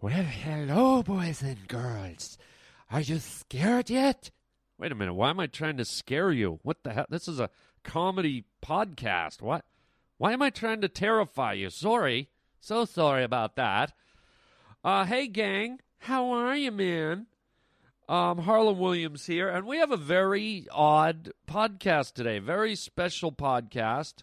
Well, hello, boys and girls. Are you scared yet? Wait a minute. Why am I trying to scare you? What the hell? This is a comedy podcast. What? Why am I trying to terrify you? Sorry. So sorry about that. Uh, hey, gang. How are you, man? Um, Harland Williams here, and we have a very odd podcast today. Very special podcast.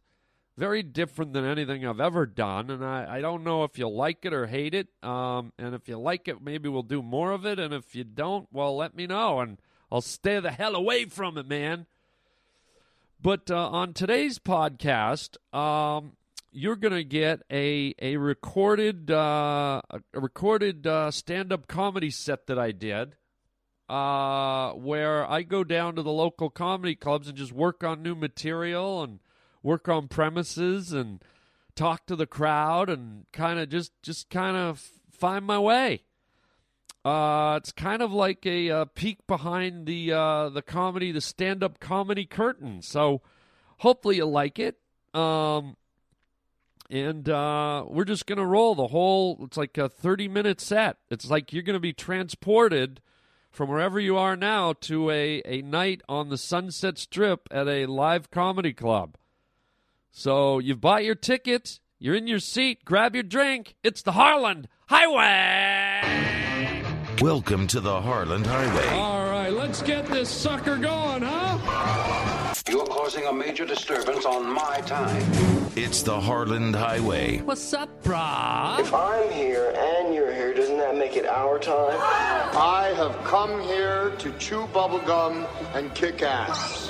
Very different than anything I've ever done, and I, I don't know if you'll like it or hate it. Um, and if you like it, maybe we'll do more of it, and if you don't, well, let me know, and I'll stay the hell away from it, man. But uh, on today's podcast, um, you're going to get a a recorded uh, a recorded uh, stand up comedy set that I did, uh, where I go down to the local comedy clubs and just work on new material and work on premises and talk to the crowd and kind of just just kind of find my way. Uh, it's kind of like a, a peek behind the uh, the comedy, the stand up comedy curtain. So hopefully you like it. Um, and uh, we're just gonna roll the whole. It's like a thirty minute set. It's like you're gonna be transported from wherever you are now to a a night on the Sunset Strip at a live comedy club. So you've bought your ticket. You're in your seat. Grab your drink. It's the Harland Highway. Welcome to the Harland Highway. All right, let's get this sucker going, huh? You're causing a major disturbance on my time. It's the Harland Highway. What's up, brah? If I'm here and you're here, doesn't that make it our time? I have come here to chew bubblegum and kick ass.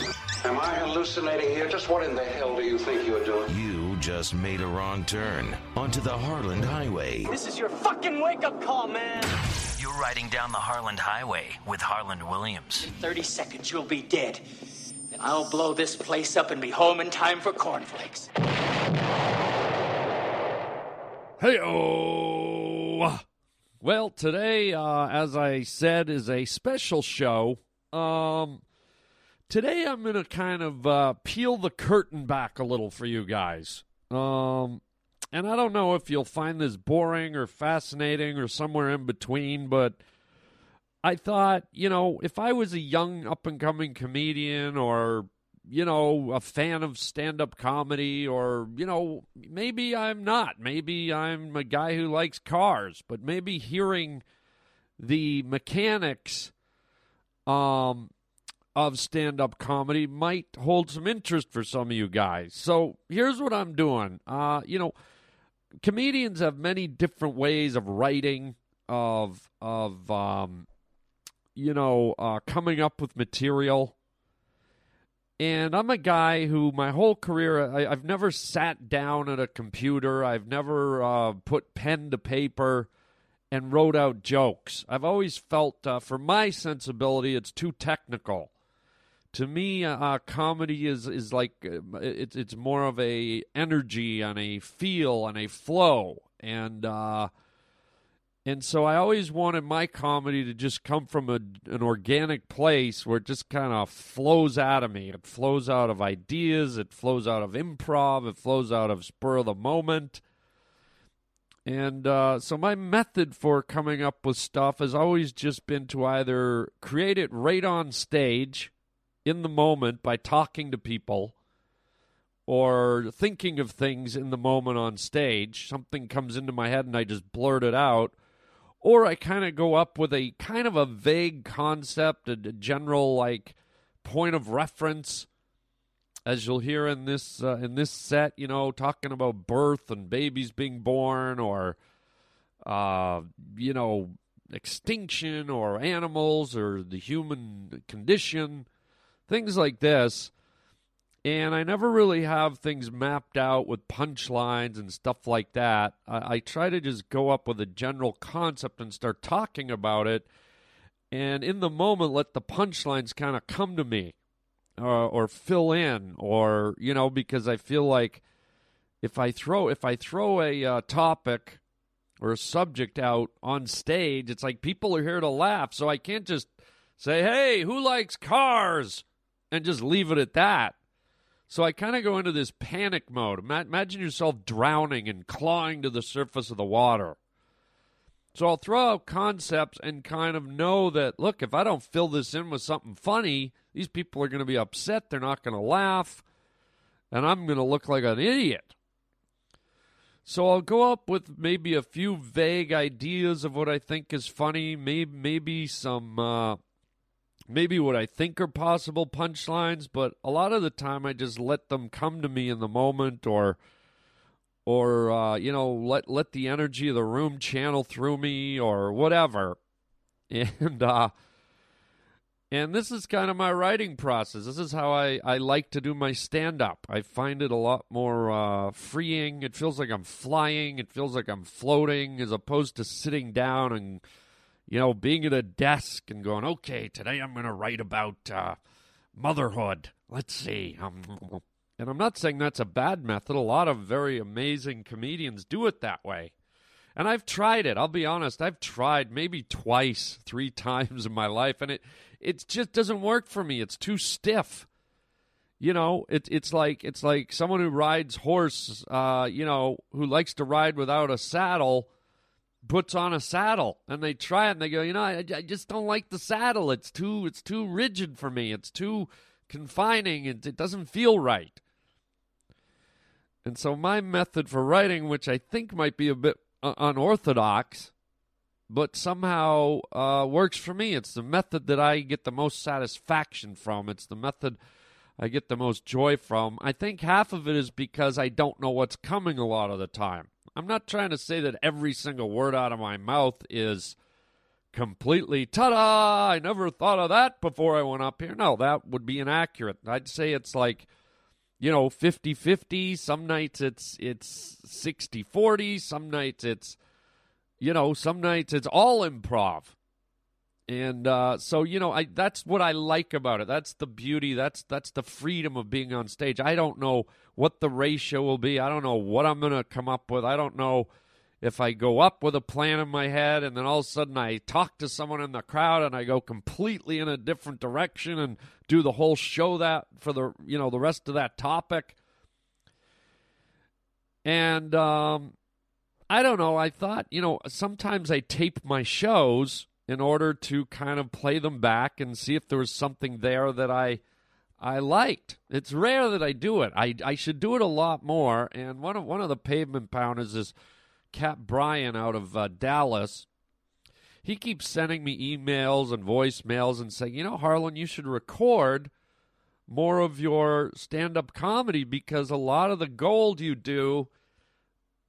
Am I hallucinating here? Just what in the hell do you think you're doing? You just made a wrong turn onto the Harland Highway. This is your fucking wake up call, man. You're riding down the Harland Highway with Harland Williams. In 30 seconds, you'll be dead. Then I'll blow this place up and be home in time for cornflakes. Hey, oh. Well, today, uh, as I said, is a special show. Um, today, I'm going to kind of uh, peel the curtain back a little for you guys. Um, and I don't know if you'll find this boring or fascinating or somewhere in between, but I thought, you know, if I was a young up and coming comedian or, you know, a fan of stand up comedy, or, you know, maybe I'm not. Maybe I'm a guy who likes cars, but maybe hearing the mechanics um, of stand up comedy might hold some interest for some of you guys. So here's what I'm doing. Uh, you know, comedians have many different ways of writing, of, of, um, you know, uh, coming up with material. And I'm a guy who, my whole career, I, have never sat down at a computer. I've never uh, put pen to paper and wrote out jokes. I've always felt, uh, for my sensibility, it's too technical. To me, uh, comedy is is like uh, it's it's more of a energy and a feel and a flow, and uh, and so I always wanted my comedy to just come from a, an organic place where it just kind of flows out of me. It flows out of ideas, it flows out of improv, it flows out of spur of the moment. And uh, so my method for coming up with stuff has always just been to either create it right on stage in the moment by talking to people or thinking of things in the moment on stage. Something comes into my head and I just blurt it out or I kind of go up with a kind of a vague concept, a, general like point of reference, as you'll hear in this uh, in this set. You know, talking about birth and babies being born, or uh, you know, extinction, or animals, or the human condition, things like this and I never really have things mapped out with punchlines and stuff like that. I, I, try to just go up with a general concept and start talking about it, and in the moment, let the punchlines kind of come to me, or, or fill in, or you know, because I feel like if I throw if I throw a uh, topic or a subject out on stage, it's like people are here to laugh, so I can't just say, "Hey, who likes cars?" And just leave it at that so I kind of go into this panic mode. Imagine yourself drowning and clawing to the surface of the water. So I'll throw out concepts and kind of know that, look, if I don't fill this in with something funny, these people are going to be upset. They're not going to laugh. And I'm going to look like an idiot. So I'll go up with maybe a few vague ideas of what I think is funny, maybe maybe some uh, maybe what I think are possible punchlines, but a lot of the time I just let them come to me in the moment or or uh, you know let let the energy of the room channel through me or whatever. And uh and this is kind of my writing process. This is how I, I like to do my stand up. I find it a lot more uh, freeing. It feels like I'm flying. It feels like I'm floating as opposed to sitting down and, you know, being at a desk and going, okay, today I'm going to write about uh, motherhood. Let's see. Um, and I'm not saying that's a bad method. A lot of very amazing comedians do it that way. And I've tried it. I'll be honest. I've tried maybe twice, three times in my life, and it it just doesn't work for me. It's too stiff. You know, it's it's like it's like someone who rides horse. Uh, you know, who likes to ride without a saddle, puts on a saddle, and they try it, and they go, you know, I, I just don't like the saddle. It's too it's too rigid for me. It's too confining. It, it doesn't feel right. And so my method for writing, which I think might be a bit unorthodox, but somehow uh, works for me. It's the method that I get the most satisfaction from. It's the method I get the most joy from. I think half of it is because I don't know what's coming a lot of the time. I'm not trying to say that every single word out of my mouth is completely ta da! I never thought of that before I went up here. No, that would be inaccurate. I'd say it's like you know 50-50 some nights it's it's 60-40 some nights it's you know some nights it's all improv and uh, so you know I that's what I like about it. That's the beauty. That's that's the freedom of being on stage. I don't know what the ratio will be. I don't know what I'm going to come up with. I don't know if I go up with a plan in my head and then all of a sudden I talk to someone in the crowd and I go completely in a different direction and do the whole show that for the you know the rest of that topic. And um, I don't know. I thought you know sometimes I tape my shows in order to kind of play them back and see if there was something there that I I liked. It's rare that I do it. I I should do it a lot more. And one of one of the pavement pounders is Cap Bryan out of uh, Dallas. He keeps sending me emails and voicemails and saying, you know, Harland, you should record more of your stand up comedy because a lot of the gold you do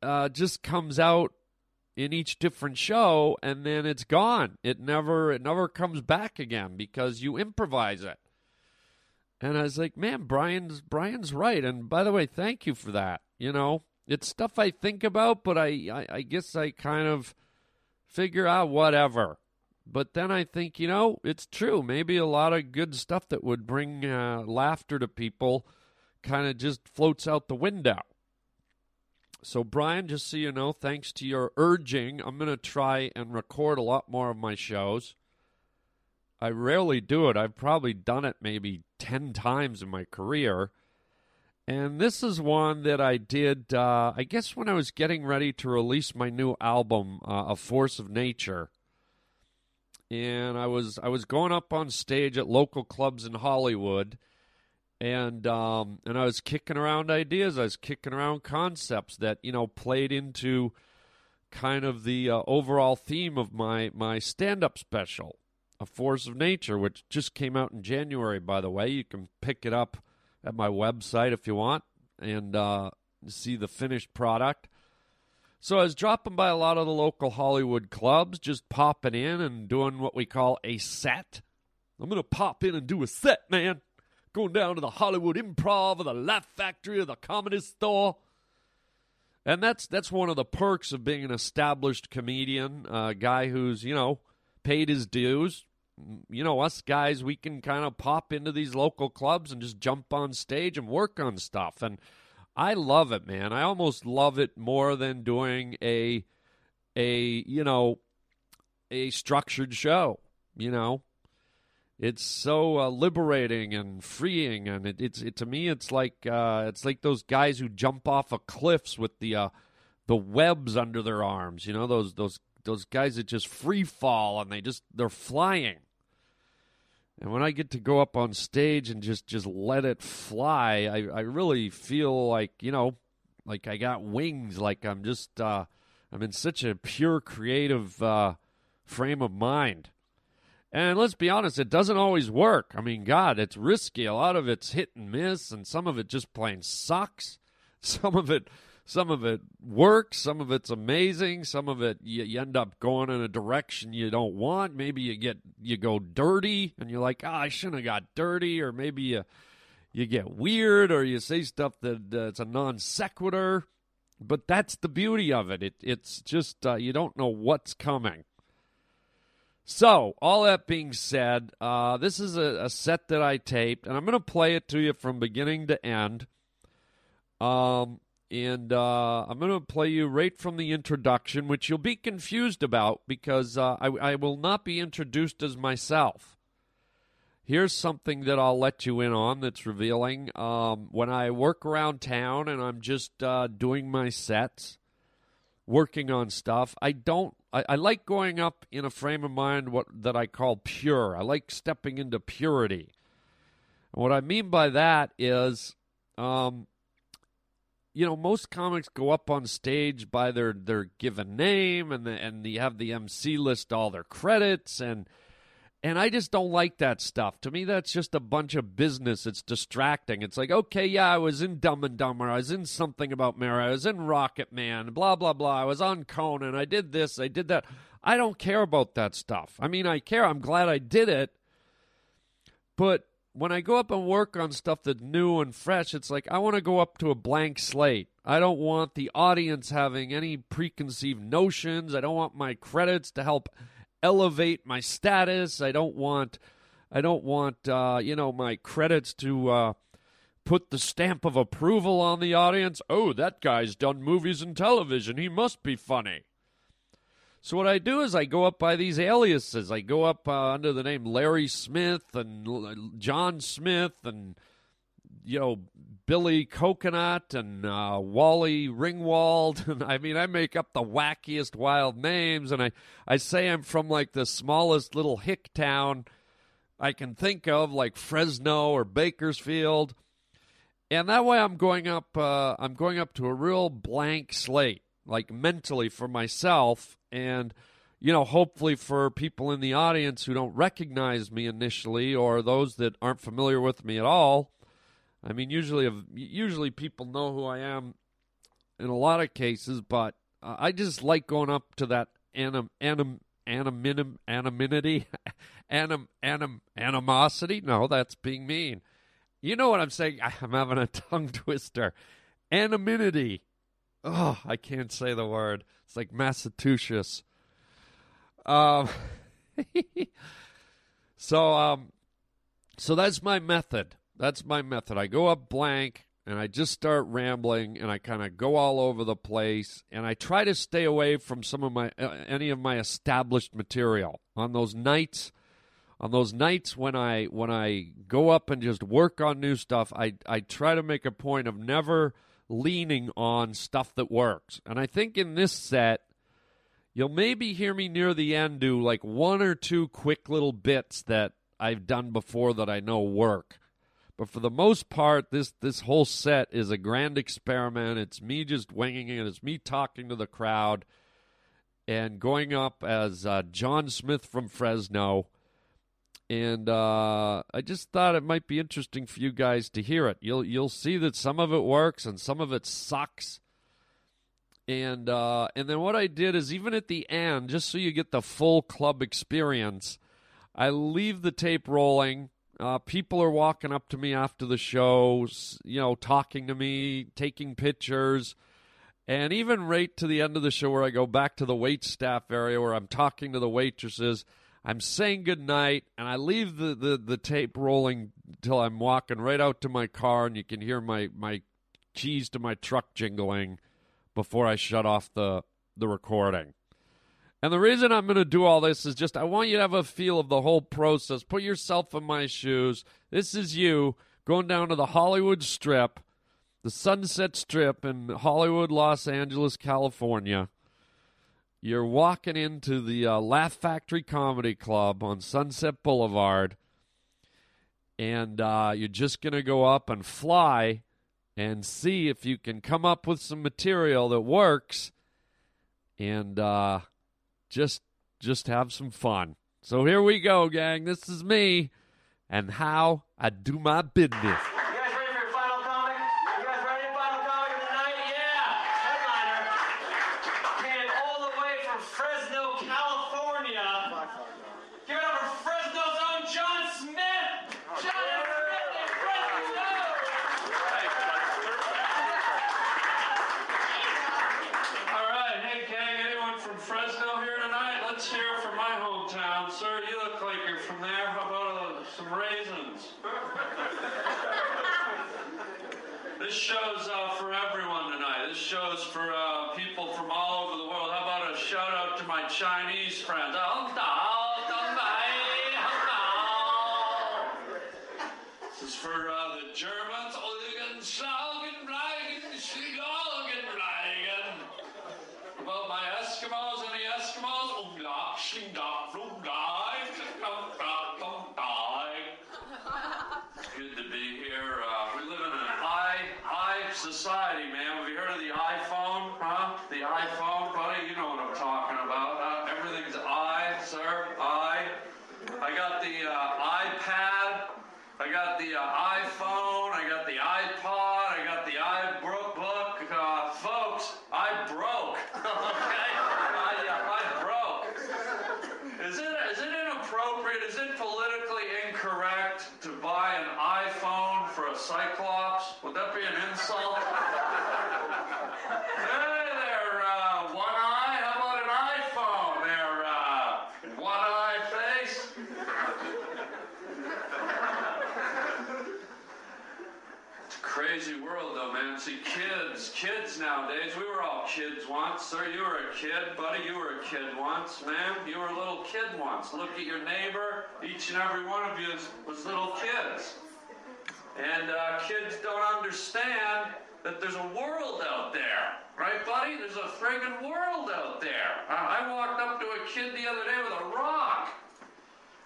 uh, just comes out in each different show and then it's gone. It never it never comes back again because you improvise it. And I was like, man, Brian's Brian's right. And by the way, thank you for that. You know, it's stuff I think about, but I, I, I guess I kind of figure out whatever. But then I think, you know, it's true. Maybe a lot of good stuff that would bring uh, laughter to people kind of just floats out the window. So, Brian, just so you know, thanks to your urging, I'm going to try and record a lot more of my shows. I rarely do it. I've probably done it maybe 10 times in my career. And this is one that I did, uh, I guess, when I was getting ready to release my new album, uh, A Force of Nature. And I was I was going up on stage at local clubs in Hollywood, and um, and I was kicking around ideas. I was kicking around concepts that you know played into kind of the uh, overall theme of my my stand up special, A Force of Nature, which just came out in January. By the way, you can pick it up at my website if you want and uh, see the finished product. So I was dropping by a lot of the local Hollywood clubs, just popping in and doing what we call a set. I'm to pop in and do a set, man. Going down to the Hollywood Improv or the Laugh Factory or the Comedy Store. And that's that's one of the perks of being an established comedian, a guy who's, you know, paid his dues, you know, us guys, we can kind of pop into these local clubs and just jump on stage and work on stuff. And I love it, man. I almost love it more than doing a a, you know, a structured show, you know. It's so uh, liberating and freeing, and it, it's it, to me. It's like uh, it's like those guys who jump off of cliffs with the uh, the webs under their arms. You know those those those guys that just free fall and they just they're flying. And when I get to go up on stage and just just let it fly, I I really feel like you know, like I got wings. Like I'm just uh, I'm in such a pure creative uh, frame of mind. And let's be honest, it doesn't always work. I mean, God, it's risky. A lot of it's hit and miss, and some of it just plain sucks. Some of it, some of it works. Some of it's amazing. Some of it you, you end up going in a direction you don't want. Maybe you get you go dirty, and you're like, oh, I shouldn't have got dirty, or maybe you you get weird, or you say stuff that uh, it's a non sequitur. But that's the beauty of it. it it's just uh, you don't know what's coming. So, all that being said, uh, this is a, a, set that I taped, and I'm going to play it to you from beginning to end. Um, and uh, I'm going to play you right from the introduction, which you'll be confused about because uh, I, I, will not be introduced as myself. Here's something that I'll let you in on that's revealing. Um, when I work around town and I'm just uh, doing my sets, working on stuff, I don't I, I like going up in a frame of mind what that I call pure. I like stepping into purity. And what I mean by that is, um, you know, most comics go up on stage by their their given name, and the, and you have the MC list all their credits and and I just don't like that stuff. To me, that's just a bunch of business. It's distracting. It's like, okay, yeah, I was in Dumb and Dumber. I was in something about Mary. I was in Rocket Man, blah, blah, blah. I was on Conan. I did this. I did that. I don't care about that stuff. I mean, I care. I'm glad I did it. But when I go up and work on stuff that's new and fresh, it's like I want to go up to a blank slate. I don't want the audience having any preconceived notions. I don't want my credits to help elevate my status. I don't want I don't want uh, you know my credits to uh, put the stamp of approval on the audience. Oh, that guy's done movies and television. He must be funny. So what I do is I go up by these aliases. I go up uh, under the name Larry Smith and John Smith and you know Billy Coconut and uh, Wally Ringwald, and I mean I make up the wackiest wild names, and I I say I'm from like the smallest little hick town I can think of, like Fresno or Bakersfield, and that way I'm going up uh, I'm going up to a real blank slate, like mentally for myself, and you know, hopefully for people in the audience who don't recognize me initially or those that aren't familiar with me at all I mean, usually, usually people know who I am in a lot of cases, but I just like going up to that anim, anim, animinum, anim, anim, animosity. No, that's being mean. You know what I'm saying? I'm having a tongue twister. Anonymity. Oh, I can't say the word. It's like Massachusetts. Um, so, um, so that's my method. That's my method. I go up blank and I just start rambling and I kind of go all over the place and I try to stay away from some of my uh, any of my established material. On those nights on those nights when I when I go up and just work on new stuff I I try to make a point of never leaning on stuff that works. And I think in this set you'll maybe hear me near the end do like one or two quick little bits that I've done before that I know work but for the most part, this this whole set is a grand experiment. It's me just winging it. It's me talking to the crowd and going up as uh, John Smith from Fresno. And uh, I just thought it might be interesting for you guys to hear it. You'll you'll see that some of it works and some of it sucks. And uh, and then what I did is even at the end, just so you get the full club experience, I leave the tape rolling uh, people are walking up to me after the shows, you know, talking to me, taking pictures. And even right to the end of the show, where I go back to the wait staff area where I'm talking to the waitresses, I'm saying goodnight, and I leave the, the, the tape rolling until I'm walking right out to my car, and you can hear my, my keys to my truck jingling before I shut off the, the recording. And the reason I'm going to do all this is just I want you to have a feel of the whole process. Put yourself in my shoes. This is you going down to the Hollywood Strip, the Sunset Strip in Hollywood, Los Angeles, California. you're walking into the uh, Laugh Factory Comedy Club on Sunset Boulevard, and uh, you're just going to go up and fly and see if you can come up with some material that works and uh, just just have some fun. So here we go, gang. This is me and how I do my business. You guys ready for your final comic? You guys ready? Final comic of the night? Yeah! Headliner. Came all the way from Fresno, California. Give it up for Fresno's own John Smith! John Smith in Fresno! All right, hey gang, anyone from Fresno here tonight? Let's hear it from my hometown. Sir, you look like you're from there. How about uh, some raisins? This show's uh, for everyone tonight. This show's for uh, people from all over the world. How about a shout out to my Chinese friends? Oh, da, da, bai, hello. This is for uh, the Germans. Oligen, Saugen, Bleigen, Schliegen, Bleigen. About my Eskimos and the Eskimos. Umla, Schlingda, Flumda, Good to be here. Uh, we live in an i i society, man. Have you heard of the iPhone? Huh? The iPhone, buddy. You know what I'm talking about. Huh? Everything's i, sir. I. I got the uh, iPad. I got the uh, iPhone. I got the iPod. I got the iBrook book. Uh, folks, I broke. okay, I, uh, I broke. Is it is it inappropriate? Is it politically incorrect to buy an iPhone for a Cyclops? Would that be an insult? hey there, uh, one eye. How about an iPhone? There, uh, one eye face. It's a crazy world, though, man. See, kids, kids nowadays, we were all kids once. Sir, you were a kid. Buddy, you were a kid once. Ma'am, you were a little kid once. Look at your neighbor. Each and every one of you was little kids. And uh, kids don't understand that there's a world out there. Right, buddy? There's a friggin' world out there. Uh, I walked up to a kid the other day with a rock.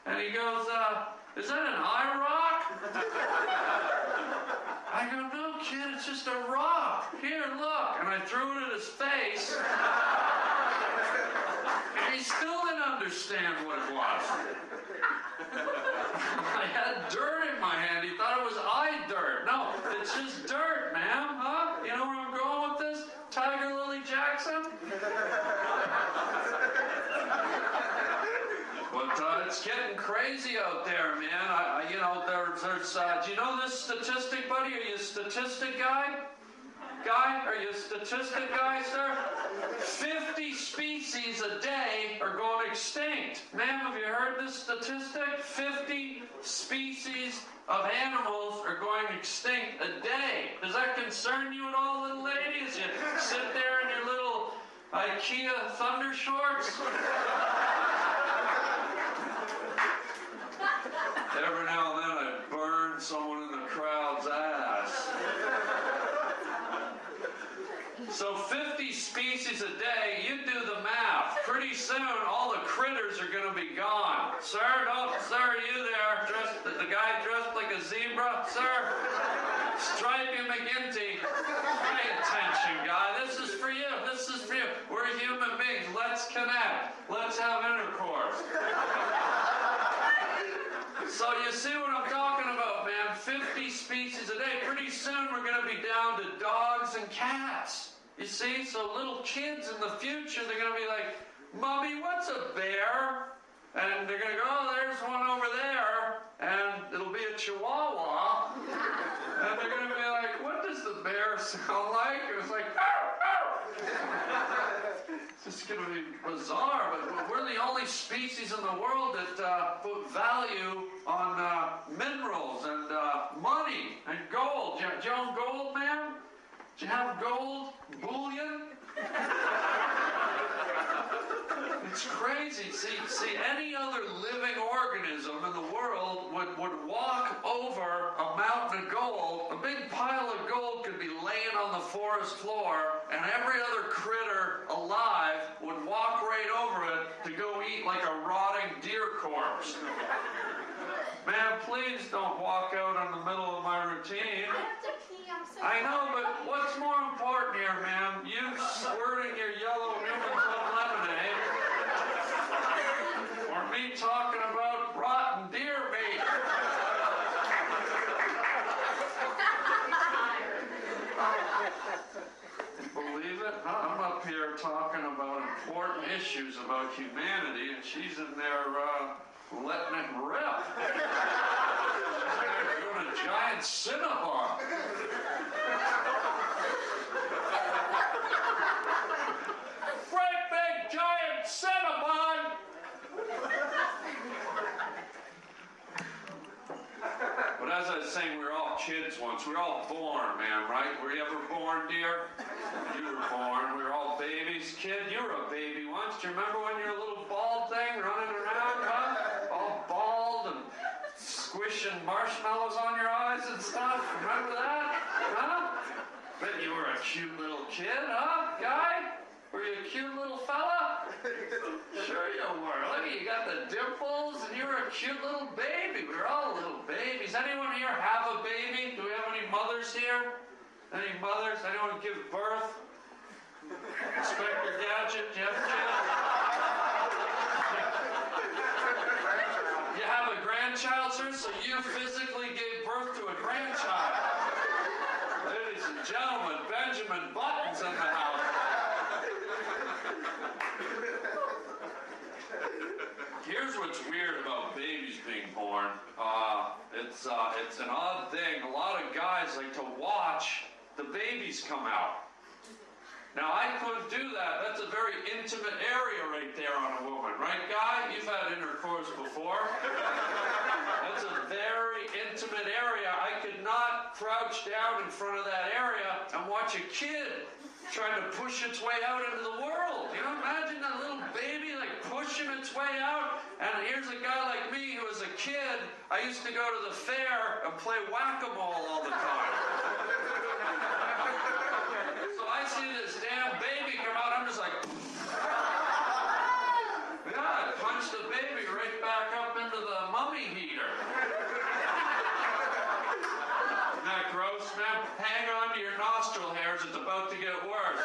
And he goes, uh, is that an eye rock? I go, no, kid, it's just a rock. Here, look. And I threw it at his face. and he still didn't understand what it was. I had dirt in my hand. He thought it was eye dirt. No, it's just dirt, ma'am. Huh? You know where I'm going with this? Tiger Lily Jackson? But uh, it's getting crazy out there, man. I, you know, there's, there's. Uh, do you know this statistic, buddy? Are you a statistic guy? Guy, are you a statistic guy, sir? 50 species a day are going extinct. Ma'am, have you heard this statistic? 50 species of animals are going extinct a day. Does that concern you at all, little ladies? You sit there in your little IKEA thunder shorts? Every now and then I burn someone in the crowd's ass. So 50 species a day, you do the math. Pretty soon, all the critters are going to be gone. Sir, no, sir, you there, dressed, the guy dressed like a zebra, sir? Stripey McGinty. Pay attention, guy. This is for you. This is for you. We're human beings. Let's connect. Let's have intercourse. So you see what I'm talking about, man. 50 species a day. Pretty soon we're going to be down to dogs and cats. You see? So little kids in the future, they're going to be like, Mommy, what's a bear? And they're going to go, oh, there's one over there. And it'll be a chihuahua. And they're going to be like, what does the bear sound like? And it's like, "Arr, arr." It's going to be bizarre, but we're the only species in the world that uh, put value on uh, minerals and uh, money and gold. Do you, do you own gold, man? Do you have gold bullion? It's crazy. See, see, any other living organism in the world would would, walk over a mountain of gold. A big pile of gold could be laying on the forest floor, and every other critter alive would walk right over it to go eat like a rotting deer corpse. Man, please don't walk out in the middle of my routine. I know, but what's more important here, ma'am? You squirting your yellow talking about rotten deer meat? Believe it? I'm up here talking about important issues about humanity, and she's in there uh, letting it rip. She's doing a giant Cinnabon. Great big giant Cinnabon! But as I was saying, we were all kids We're all born, man, right? Were you ever born, dear? You were born. We were all babies. Kid, you were a baby once. Do you remember when you were a little bald thing running around, huh? All bald and squishing marshmallows on your eyes and stuff. Remember that? Huh? Bet you were a cute little kid, huh, guy? Were you a cute little fella? Sure you were. Look you got the dimples and you were a cute little baby. We were all little babies. Anyone here have a baby? Do we have any mothers here? Any mothers? Anyone give birth? Inspector Gadget, you have kids? You have a grandchild, sir, so you physically gave birth to a grandchild. Ladies and gentlemen, Benjamin Button's in the house. Here's what's weird about babies being born. Uh, it's uh, it's an odd thing. A lot of guys like to watch the babies come out. Now I couldn't do that. That's a very intimate area right there on a woman, right, guy? You've had intercourse before. That's a very intimate area. I could not crouch down in front of that area and watch a kid trying to push its way out into the world. You know, imagine that little baby like pushing its way out. And here's a guy like me who was a kid. I used to go to the fair and play whack-a-mole all the time. so I see this damn baby come out. I'm just like, yeah, I punched the baby right back up into the mummy heater. Isn't that gross, man? Hang on to your nostril hairs. It's about to get worse.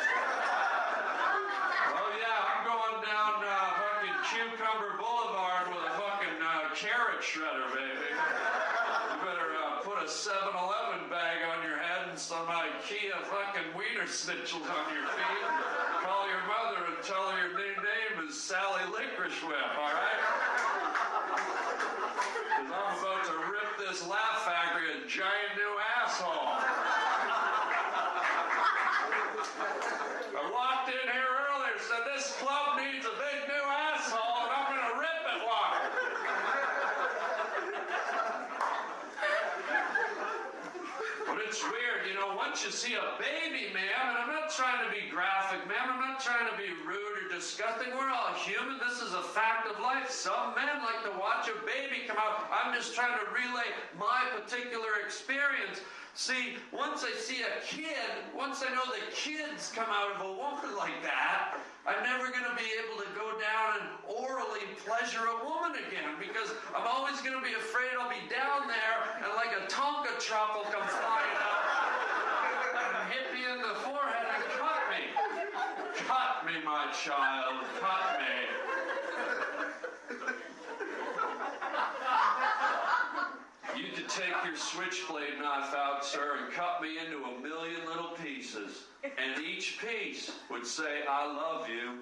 Oh yeah, I'm going down uh, fucking Cucumber Boulevard with a fucking uh, carrot shredder, baby. You better uh, put a 7-Eleven bag on your head and some IKEA wiener snitchels on your feet. Call your mother and tell her your new name is Sally Licorice Whip, all right? Because I'm about to rip this laugh factory a giant new asshole. I walked in here earlier, said this club needs a big new asshole, and I'm gonna rip it one. But it's you you see a baby, man, and I'm not trying to be graphic, man, I'm not trying to be rude or disgusting. We're all human. This is a fact of life. Some men like to watch a baby come out. I'm just trying to relay my particular experience. See, once I see a kid, once I know the kids come out of a woman like that, I'm never going to be able to go down and orally pleasure a woman again because I'm always going to be afraid I'll be down there and like a Tonka truck will come flying and hit me in the forehead and cut me. Cut me, my child. Cut me. You could take your switchblade knife out, sir, and cut me into a million little pieces. And each piece would say, I love you.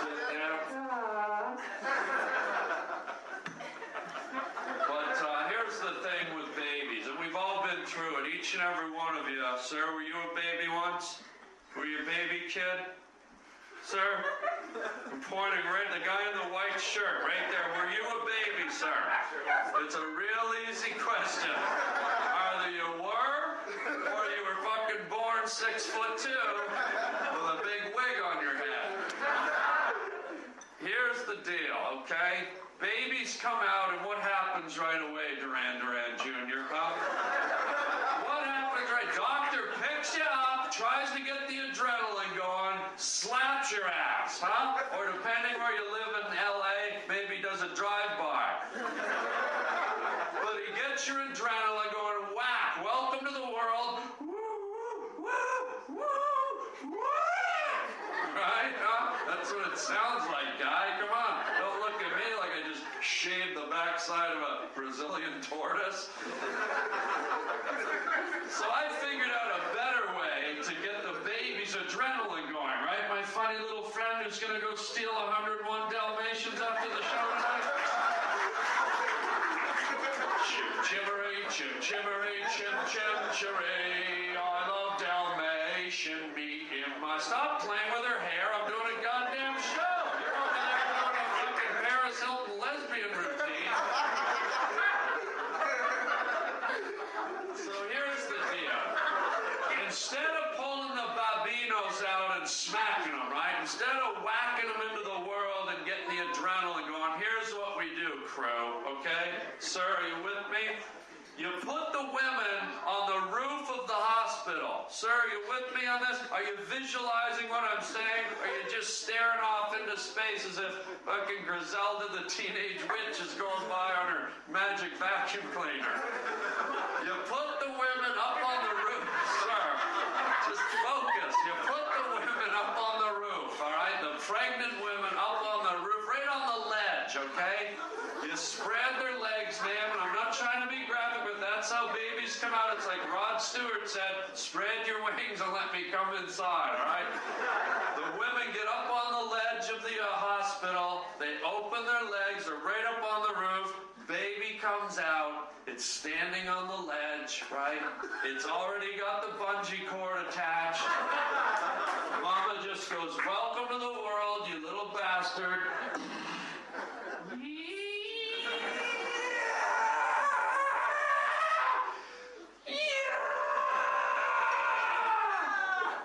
Sit down. But uh, here's the thing with babies, and we've all been through it, each and every one of you. Sir, were you a baby once? Were you a baby kid? Sir? I'm pointing right, at the guy in the white shirt, right there. Were you a baby, sir? It's a real easy question. Either you were, or you were fucking born six foot two with a big wig on your head. Here's the deal, okay? babies come out, and what happens right away, Duran Duran Jr., huh? What happens right? Doctor picks you up, tries to get the adrenaline going, slaps your ass, huh? Or depending where you live in LA, maybe does a drive-by. But he gets your adrenaline going, whack, welcome to the world. Woo, woo, woo, woo, whack. Right? Huh? That's what it sounds like, guy. Come on. Don't look at me like I just shaved the backside of a Brazilian tortoise. So I figured out funny little friend who's gonna go steal 101 Dalmatians after the show tonight. Chim chimmery, chim chimmery, chim chim chimmery. I love Dalmatian meat in my. Stop playing with her hair. I'm doing a goddamn show. You're over there doing a fucking Paris Hilton lesbian routine. So here's the deal. Instead of pulling the babinos out and smacking them, right? Instead of whacking them into the world and getting the adrenaline going, here's what we do, crew, okay? Sir, are you with me? You put the women on the roof of the hospital. Sir, are you with me on this? Are you visualizing what I'm saying? Are you just staring off into space as if fucking Griselda the teenage witch is going by on her magic vacuum cleaner? You put the women up on the roof, sir. Just focus. You put the women up on the roof, all right? The pregnant women up on the roof, right on the ledge, okay? You spread their legs, ma'am, and I'm not trying to be graphic, but that's how babies come out. It's like Rod Stewart said, spread your wings and let me come inside, all right? The women get up on the ledge of the uh, hospital. They open their legs. They're right up on the roof. Baby comes out. It's standing on the ledge, right? It's already got the bungee cord attached. Mama just goes, Welcome to the world, bastard.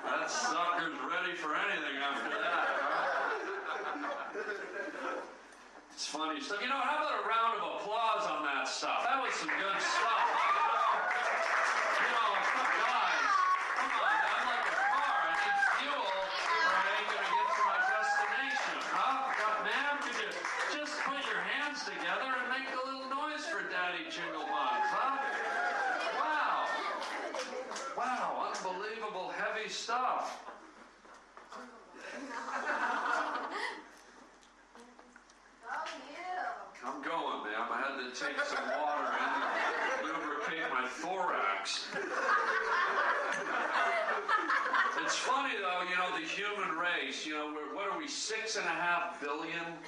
That sucker's ready for anything after that? It's funny stuff. You know, how about a round of applause on that stuff? That was some good stuff. You know, guys, come on, I'm like a car. I need fuel or I ain't gonna get to my destination, huh? God, ma'am, could you just put your hands together and make a little noise for Daddy Jingle Buns, huh? Wow. Wow, stuff. I'm going, ma'am. I had to take some water and lubricate my thorax. It's funny though, you know, the human race, you know, what are we, six and a half billion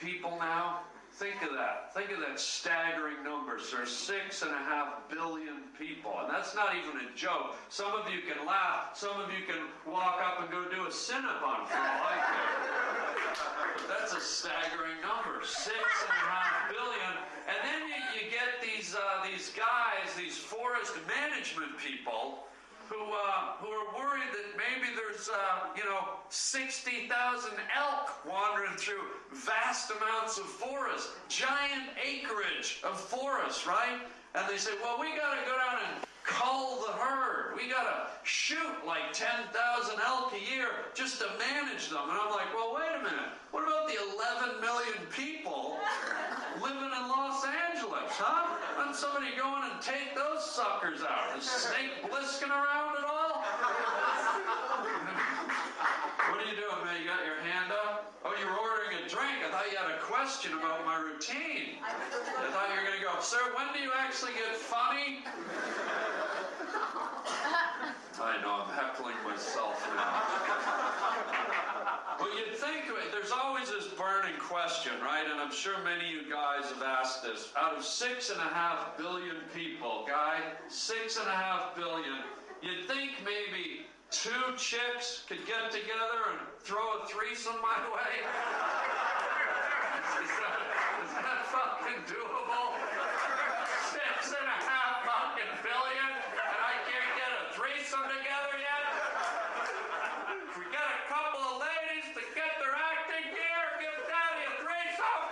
people now? Think of that. Think of that staggering number, sir. Six and a half billion people. And that's not even a joke. Some of you can laugh. Some of you can walk up and go do a Cinnabon for all I care. That's a staggering number. Six and a half billion. And then you, you get these, uh, these guys, these forest management people who, uh, who are worried that maybe there's, uh, you know, 60,000 elk wandering through vast amounts of forest, giant acreage of forest, right? And they say, well, we got to go down and cull the herd. We got to shoot like 10,000 elk a year just to manage them. And I'm like, well, wait a minute. What about the 11 million people living in Los Angeles, huh? Let somebody go in and take those suckers out. Is Snake Plissken around? What are you doing, man? You got your hand up? Oh, you were ordering a drink. I thought you had a question about my routine. I thought you were going to go, sir, when do you actually get funny? I know, I'm heckling myself now. But you'd think there's always this burning question, right? And I'm sure many of you guys have asked this. Out of six and a half billion people, guy, six and a half billion, you'd think maybe two chicks could get together and throw a threesome my way? Is that, is that fucking doable? Six and a half fucking billion, and I can't get a threesome together yet? We got a couple of ladies to get their acting gear, give Daddy a threesome.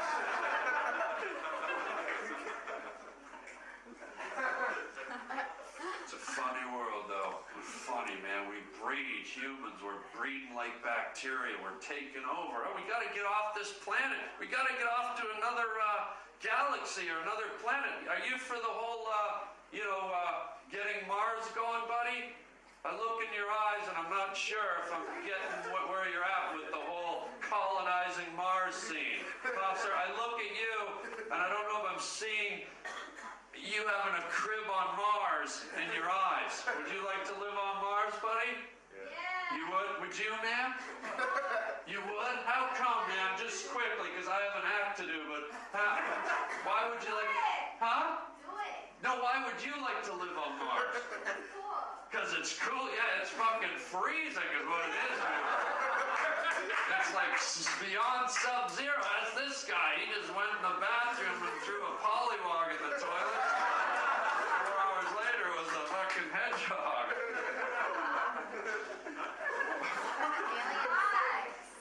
Breed. Humans, we're breeding like bacteria. We're taking over. Oh, we got to get off this planet. We got to get off to another uh, galaxy or another planet. Are you for the whole, uh, you know, uh, getting Mars going, buddy? I look in your eyes and I'm not sure if I'm getting wh- where you're at with the whole colonizing Mars scene. Officer, I look at you and I don't know if I'm seeing you having a crib on Mars in your eyes. Would you like to live on Mars, buddy? You would? You, ma'am? You would? How come, ma'am? Just quickly, because I have an act to do, but how, why would you like... Huh? No, why would you like to live on Mars? Because it's cool. Yeah, it's fucking freezing is what it is. It's like beyond sub-zero. That's this guy. He just went in the bathroom and threw a polywog in the toilet. Four hours later, it was a fucking hedgehog.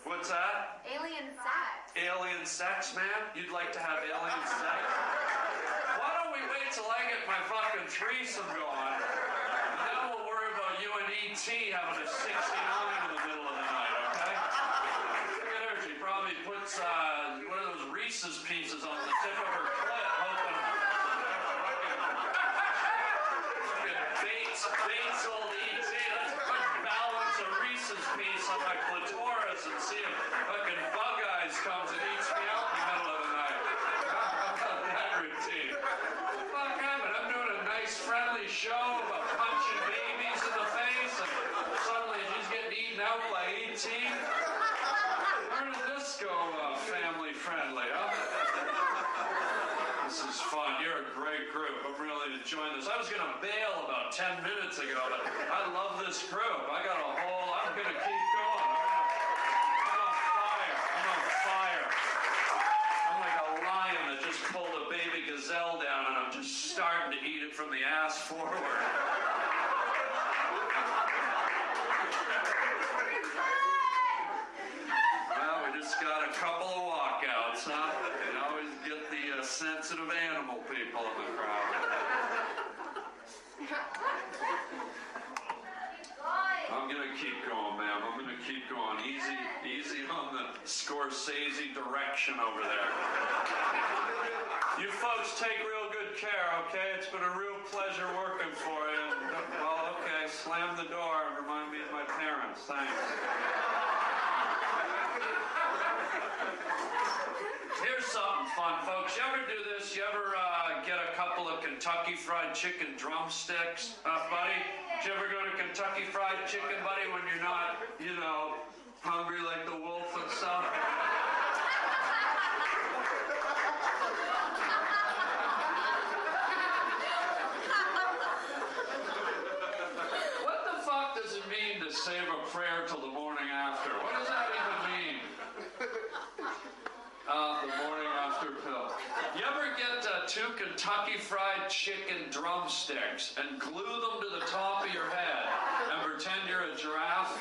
What's that? Alien sex. Alien sex, man? You'd like to have alien sex? Why don't we wait till I get my fucking threesome going? And then we'll worry about you and E.T. having a 69 in the middle of the night, okay? Look at her. She probably puts uh, one of those Reese's pieces on the tip of her clit, hoping. Bates, Bates old E.T. Let's put balance a Reese's piece on my clitoris and see if fucking Bug Eyes comes and eats me out in the middle of the night. That routine? Fuck happened? I'm doing a nice, friendly show about punching babies in the face, and suddenly she's getting eaten out by E.T. Where did this go, uh, family friendly, huh? This is fun. You're a great group. I'm really enjoying this. I was gonna bail about 10 minutes ago, but I love this group. I got a whole. I'm gonna keep going. I'm, gonna, I'm on fire. I'm on fire. I'm like a lion that just pulled a baby gazelle down, and I'm just starting to eat it from the ass forward. Well, we just got a couple of walkouts, huh? You always get the uh, sensitive animal people in the crowd. I'm gonna keep going, ma'am. I'm gonna keep going. Easy, easy on the Scorsese direction over there. You folks take real good care, okay? It's been a real pleasure working for you. Well, okay, slam the door and remind me of my parents. Thanks. Here's something fun, folks. You ever do this? You ever uh, get a couple of Kentucky Fried Chicken drumsticks, uh, buddy? Did you ever go to Kentucky Fried Chicken, buddy, when you're not, you know, hungry like the wolf and stuff? What the fuck does it mean to save a prayer till the morning after? What does that even mean? Uh, the morning after pill. You ever get uh, two Kentucky Fried Chicken drumsticks and glue them to the top of your head and pretend you're a giraffe?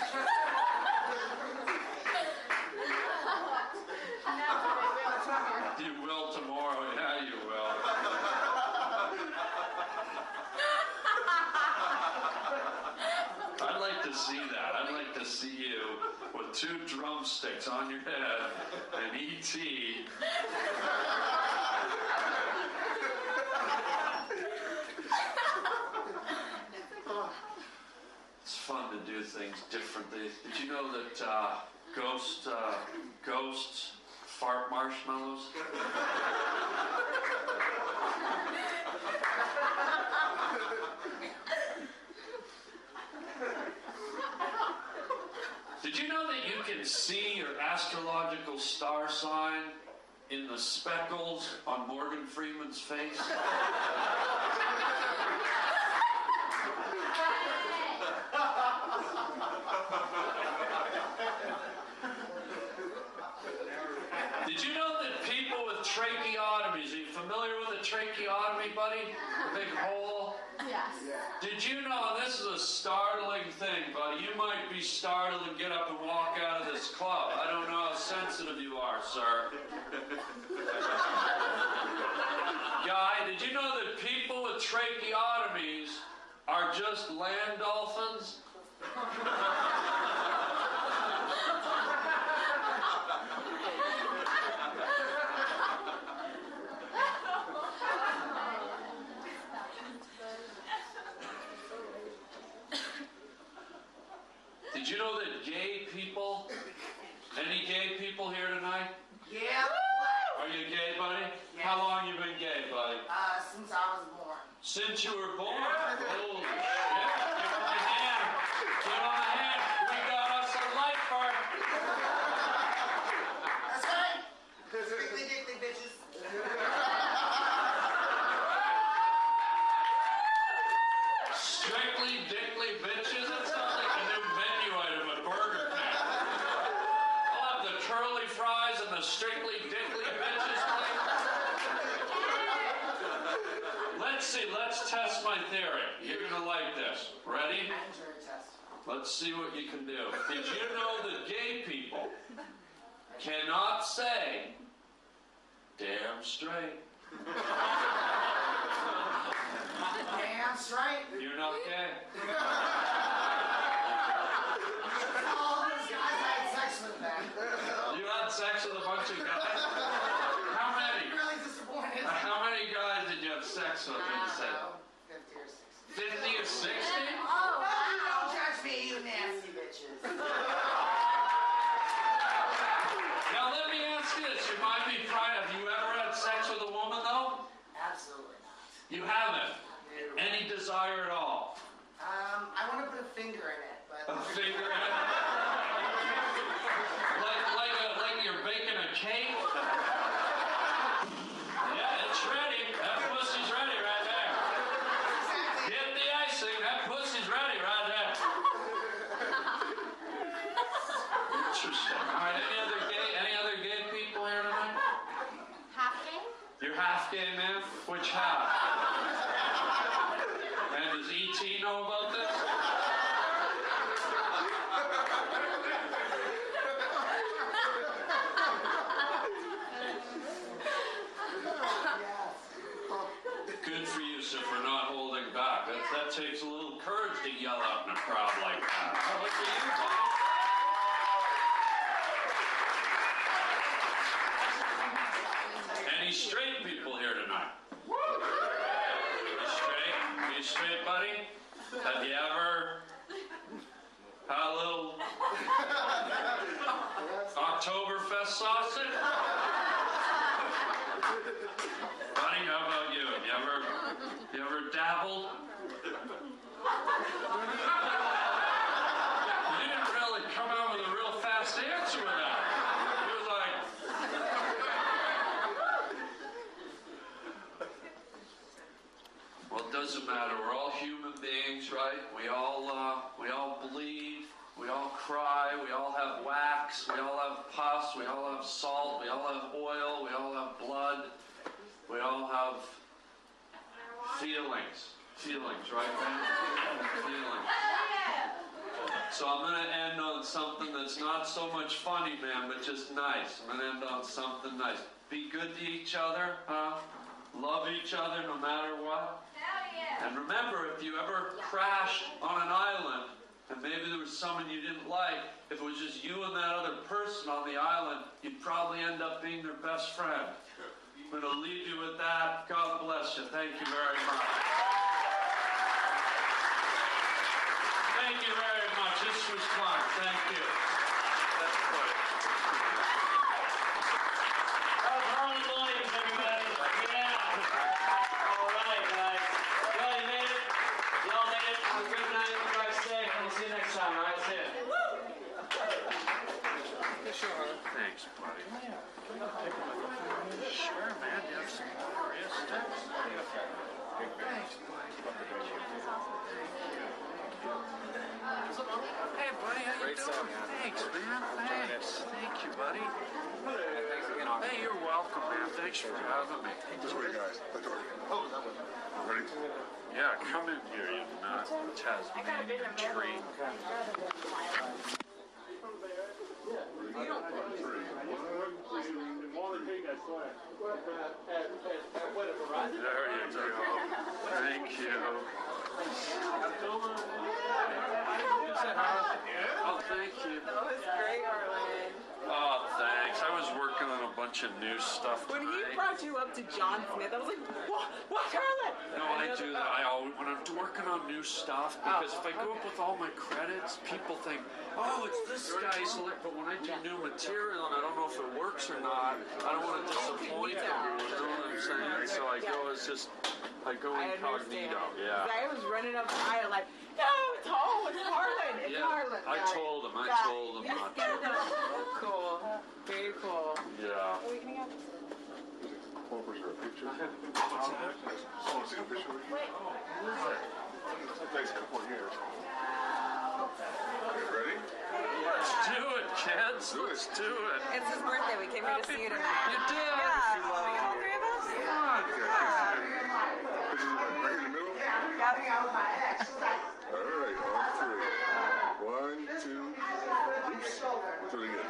You will tomorrow. Yeah, you will. I'd like to see that. I'd like to see you with two drumsticks on your head and E E.T. It's fun to do things differently. Did you know that uh, ghost uh, ghosts fart marshmallows? Did you know that you can see your astrological star sign in the speckles on Morgan Freeman's face? Did you know that people with tracheotomies, are you familiar with a tracheotomy, buddy? The big hole? Yes. Did you know, and this is a startling thing, buddy, you might be startled and get up and club. I don't know how sensitive you are, sir. Guy, did you know that people with tracheotomies are just land dolphins? Did you know that gay people, any gay people here tonight? Yeah. Are you gay, buddy? How long you been gay, buddy? Uh, since I was born. Since you were born? Holy shit. Give him a hand. Give him a hand. We got us a lifeguard. That's right. Strictly dickly bitches. Strictly Dickly Bitches? That sounds like a new menu item at Burger King. I'll have the curly fries and the Strictly Dickly Bitches thing. Let's see, let's test my theory. You're gonna like this. Ready? Enter a test. Let's see what you can do. Did you know that gay people cannot say damn straight? Damn straight. You're not gay. All those guys I had sex with then. You had sex with a bunch of guys? How many? Really disappointed. How many guys did you have sex with? I You said don't know. 50 or 60. 50 or 60? Oh, Don't judge me, you nasty bitches. Now let me ask you this. You might be proud. Have you ever had sex with a woman though? Absolutely not. You haven't. Any desire at all? Um, I want to put a finger in it, but. A finger in it? Like, like, a, like you're baking a cake? Yeah, it's ready. That pussy's ready right there. Exactly. Hit the icing. That pussy's ready right there. Interesting. All right. Any other gay? Any other gay people here tonight? Half gay? You're half gay, man. Which half? And does ET know about this? Good for you, sir, for not holding back. That, that takes a little courage to yell out in a crowd like that. How about for you, buddy? Any straight people here tonight? You straight? You straight, buddy? Have you ever had a little Oktoberfest sausage? Buddy, how about you? You ever, you ever dabbled? You didn't really come out with a real fast answer with that. You was like, Well, it doesn't matter. We're all human beings, right? We all uh, we all bleed. We all cry. We all have wax. We all have pus. We all have salt. We all have oil. We all have blood. We all have feelings. Feelings, right, man? Feelings. So I'm going to end on something that's not so much funny, man, but just nice. I'm going to end on something nice. Be good to each other, huh? Love each other no matter what. Hell yeah. And remember, if you ever crashed on an island and maybe there was someone you didn't like, if it was just you and that other person on the island, you'd probably end up being their best friend. I'm going to leave you with that. God bless you. Thank you very much. Thank you very much. This was fun. Thank you. Harland Williams, everybody. Yeah. All right, guys. Well, you made it. Y'all made it. Have a good night. Drive safe. We'll see you next time. All right, see ya. Thanks, buddy. Sure, man. You have some glorious steps. Thanks, buddy. Hey, buddy, how you doing? Thanks, man. Thanks. Thank you, buddy. Hey, you're welcome, man. Thanks for having me. Sorry, guys. The door. Oh, that one. Ready? Come in here, you uh, Tasmanian tree. There you go. Thank you. Oh, thank you. That was great, Harland. Oh, was working on a bunch of new stuff When he brought you up to John Smith, I was like, what? What, Harland? No, I do oh. that. I always, when I'm working on new stuff, because if I go up with all my credits, people think, oh, it's this guy's. li-" But when I do new material and I don't know if it works or not, I don't want to disappoint them. You know what I'm saying? So I go as just, I go I incognito. Yeah. I was running up the aisle like, no, it's Hall, it's Harland, it's Yeah, Harland. I told him. I told him not to. cool. Very cool. Yeah. Corpus or a picture? What's that? Want see a picture? Wait. Thanks, a couple of years. Ready? Let's do it, kids. Let's do it. It's his birthday. We came here to see you tonight. You did. Yeah. All three of us? Pictures right in the middle? All right, on three. One, two, oops. Do it again.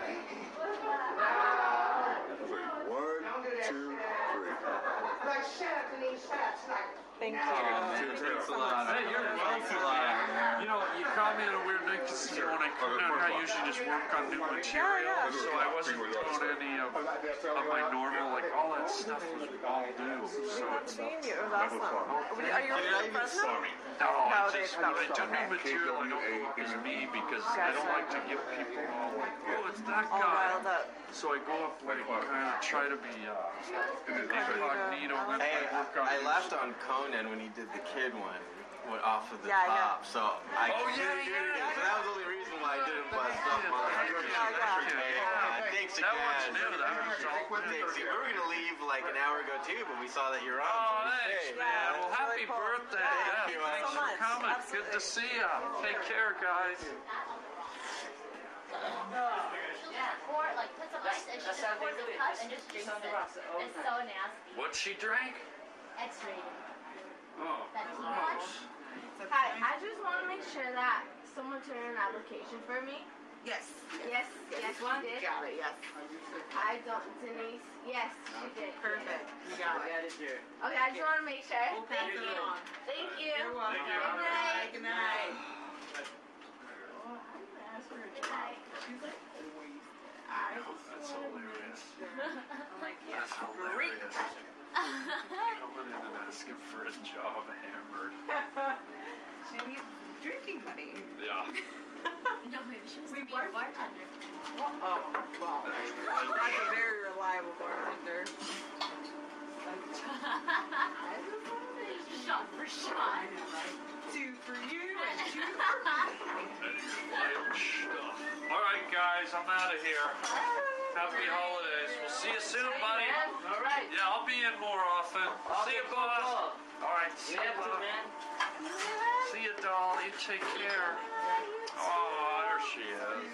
Three. One, two, three. Thank you. Thanks a lot. Hey, you're welcome. You know, you caught me on a weird night because you know, when I come down I usually just work on new material. So I wasn't doing any of, of my normal, like all that stuff was all new. So it's Seeing you. It was. Are you from Fresno? no, I No, just they- when I do new material, I don't go up as me because I don't like to give people all like, oh, it's that All guy. riled up. So I go up like kind of try to be uh, incognito. and Hey, I I laughed on Conan when he did the kid one went off of the Yeah, I top. So I Oh, couldn't yeah, yeah. So that was the only reason why I didn't bust up on Yeah, Hey, thanks That again. one's new. That was Thanks. We were gonna leave like an hour ago too, but we saw that you're on. Oh, so thanks, stayed. man. Yeah, Well, happy really cool. birthday. Thank you. thanks so for much. coming. Good to see you. Take care, guys. Or like put some ice and she just pours a cup and just drinks it. It's so nasty. What she drank? X-rated. Oh, That too gross. Much. Hi, I just want to make sure that someone turned in an application for me. Yes. Yes, yes, one? she did. Got it, yes. I don't, Denise. Yes, she did. Perfect. You got it. Okay, I just want to make sure. We'll pass Thank it you. on. Thank you. You're welcome. Thank you. Good night. Good night. Good night. That's hilarious. I'm like, yeah. That's hilarious. Coming in and asking for a job hammered. She needs drinking money. Yeah. No, maybe she was to be a bartender. Oh, well. That's a very reliable bartender. shot for shot. Two for you and two Wild stuff. All right, guys, I'm out of here. Happy holidays. We'll see you soon, buddy. All right. Yeah, I'll be in more often. See you, boss. All right, see You you, have to, love. man. See you, doll. You take care. Oh, there she is.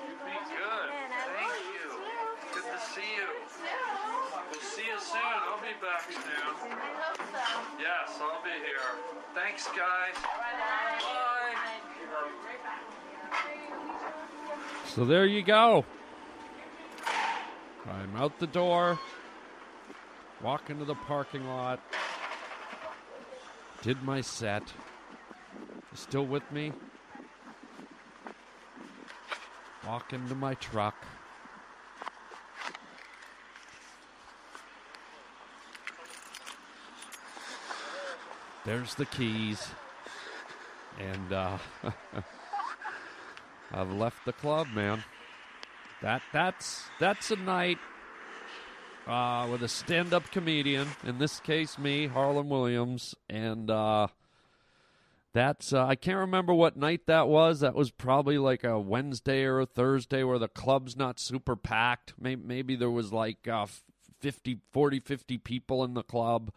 You be good. Thank you. Good to see you. We'll see you soon. I'll be back soon. I hope so. Yes, I'll be here. Thanks, guys. Bye. So there you go. I'm out the door, walk into the parking lot, did my set. Still with me? Walk into my truck. There's the keys. And uh I've left the club, man. That that's that's a night uh, with a stand-up comedian. In this case, me, Harland Williams, and uh, that's uh, I can't remember what night that was. That was probably like a Wednesday or a Thursday where the club's not super packed. Maybe, maybe there was like uh, 50, 40, 50 people in the club,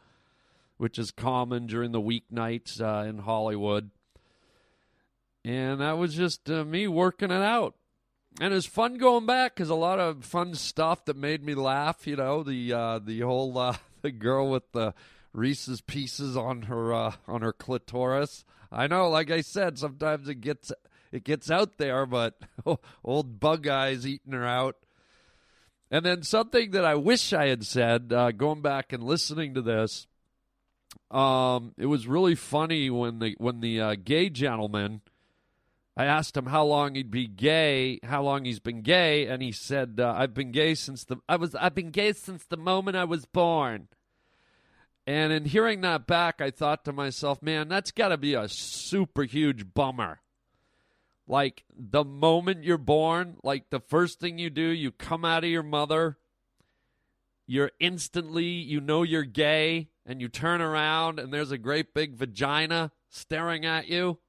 which is common during the weeknights uh, in Hollywood and that was just uh, me working it out. And it was fun going back because a lot of fun stuff that made me laugh. You know, the uh, the whole uh, the girl with the Reese's pieces on her uh, on her clitoris. I know, like I said, sometimes it gets it gets out there, but old bug eyes eating her out. And then something that I wish I had said, uh, going back and listening to this, um, it was really funny when the when the uh, gay gentleman. I asked him how long he'd be gay, how long he's been gay, and he said, uh, "I've been gay since the I was I've been gay since the moment I was born." And in hearing that back, I thought to myself, "Man, that's got to be a super huge bummer." Like the moment you're born, like the first thing you do, you come out of your mother, you're instantly, you know you're gay, and you turn around and there's a great big vagina staring at you.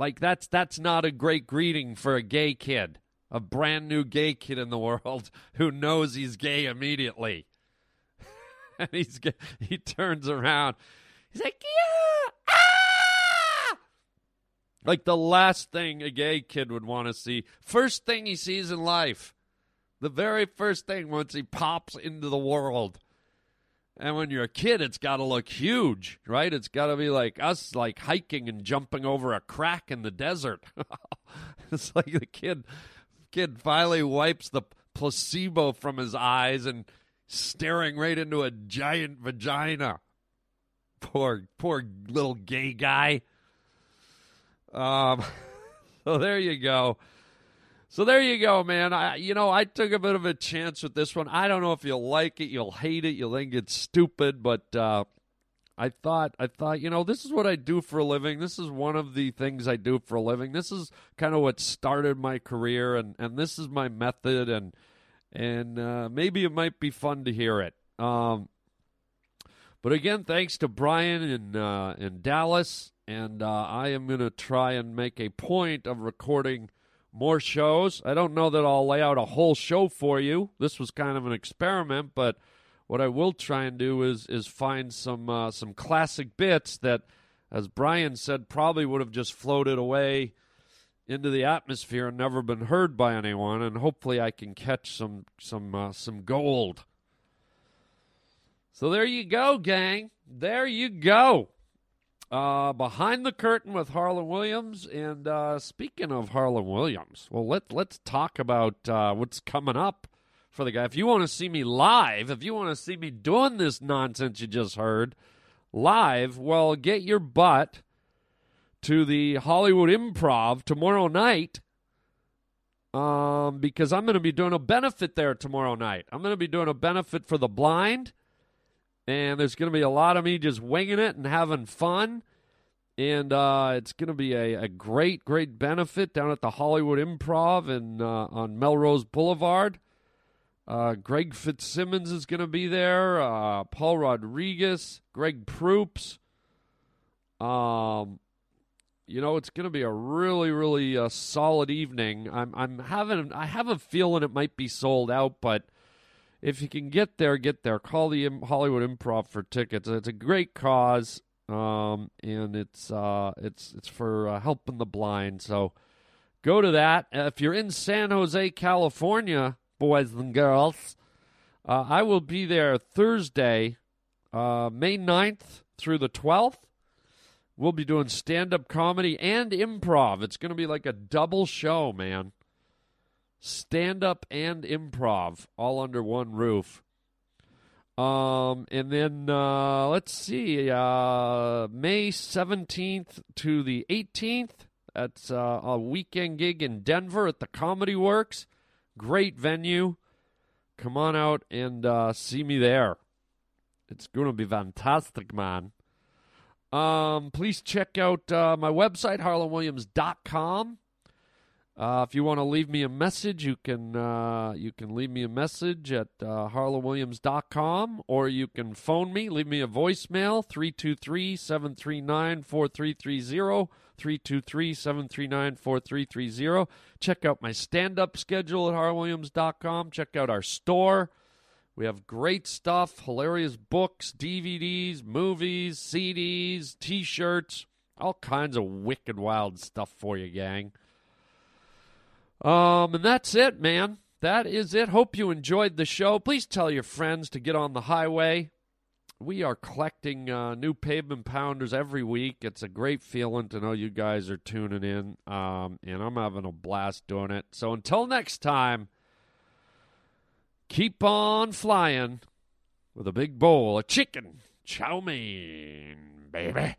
Like that's that's not a great greeting for a gay kid, a brand new gay kid in the world who knows he's gay immediately. and he's he turns around. He's like, "Yeah!" Ah! Like the last thing a gay kid would want to see. First thing he sees in life. The very first thing once he pops into the world. And when you're a kid, it's got to look huge, right? It's got to be like us, like hiking and jumping over a crack in the desert. it's like the kid, kid finally wipes the placebo from his eyes and staring right into a giant vagina. Poor, poor little gay guy. Um, so there you go. So there you go, man. I you know, I took a bit of a chance with this one. I don't know if you'll like it, you'll hate it, you'll think it's stupid, but uh I thought I thought, you know, this is what I do for a living. This is one of the things I do for a living. This is kind of what started my career and and this is my method and and uh maybe it might be fun to hear it. Um but again, thanks to Brian in uh in Dallas and uh I am going to try and make a point of recording more shows. I don't know that I'll lay out a whole show for you. This was kind of an experiment, but what I will try and do is is find some uh, some classic bits that, as Brian said, probably would have just floated away into the atmosphere and never been heard by anyone. And hopefully, I can catch some some uh, some gold. So there you go, gang. There you go. Uh, behind the curtain with Harland Williams, and uh, speaking of Harland Williams, well let let's talk about uh, what's coming up for the guy. If you want to see me live, if you want to see me doing this nonsense you just heard live, well get your butt to the Hollywood Improv tomorrow night. Um, because I'm going to be doing a benefit there tomorrow night. I'm going to be doing a benefit for the blind and there's going to be a lot of me just winging it and having fun. And uh, it's going to be a, a, great, great benefit down at the Hollywood Improv and uh, on Melrose Boulevard. Uh, Greg Fitzsimmons is going to be there. Uh, Paul Rodriguez, Greg Proops. Um, you know, it's going to be a really, really uh, solid evening. I'm, I'm having, I have a feeling it might be sold out, but if you can get there, get there. Call the Hollywood Improv for tickets. It's a great cause, um, and it's uh, it's it's for uh, helping the blind. So go to that. If you're in San Jose, California, boys and girls, uh, I will be there Thursday, uh, May 9th through the 12th. We'll be doing stand up comedy and improv. It's going to be like a double show, man stand up and improv all under one roof. Um, and then uh, let's see, uh, May 17th to the 18th. That's uh, a weekend gig in Denver at the Comedy Works. Great venue. Come on out and uh, see me there. It's going to be fantastic, man. Um, please check out uh, my website, harlanwilliams.com. Uh, if you want to leave me a message, you can uh, you can leave me a message at uh, harlanwilliams.com or you can phone me, leave me a voicemail 323-739-4330, 323-739-4330. Check out my stand-up schedule at harlanwilliams.com. Check out our store. We have great stuff, hilarious books, DVDs, movies, CDs, t-shirts, all kinds of wicked wild stuff for you, gang. Um, and that's it, man. That is it. Hope you enjoyed the show. Please tell your friends to get on the highway. We are collecting uh, new pavement pounders every week. It's a great feeling to know you guys are tuning in, um, and I'm having a blast doing it. So until next time, keep on flying with a big bowl of chicken. chow mein, baby.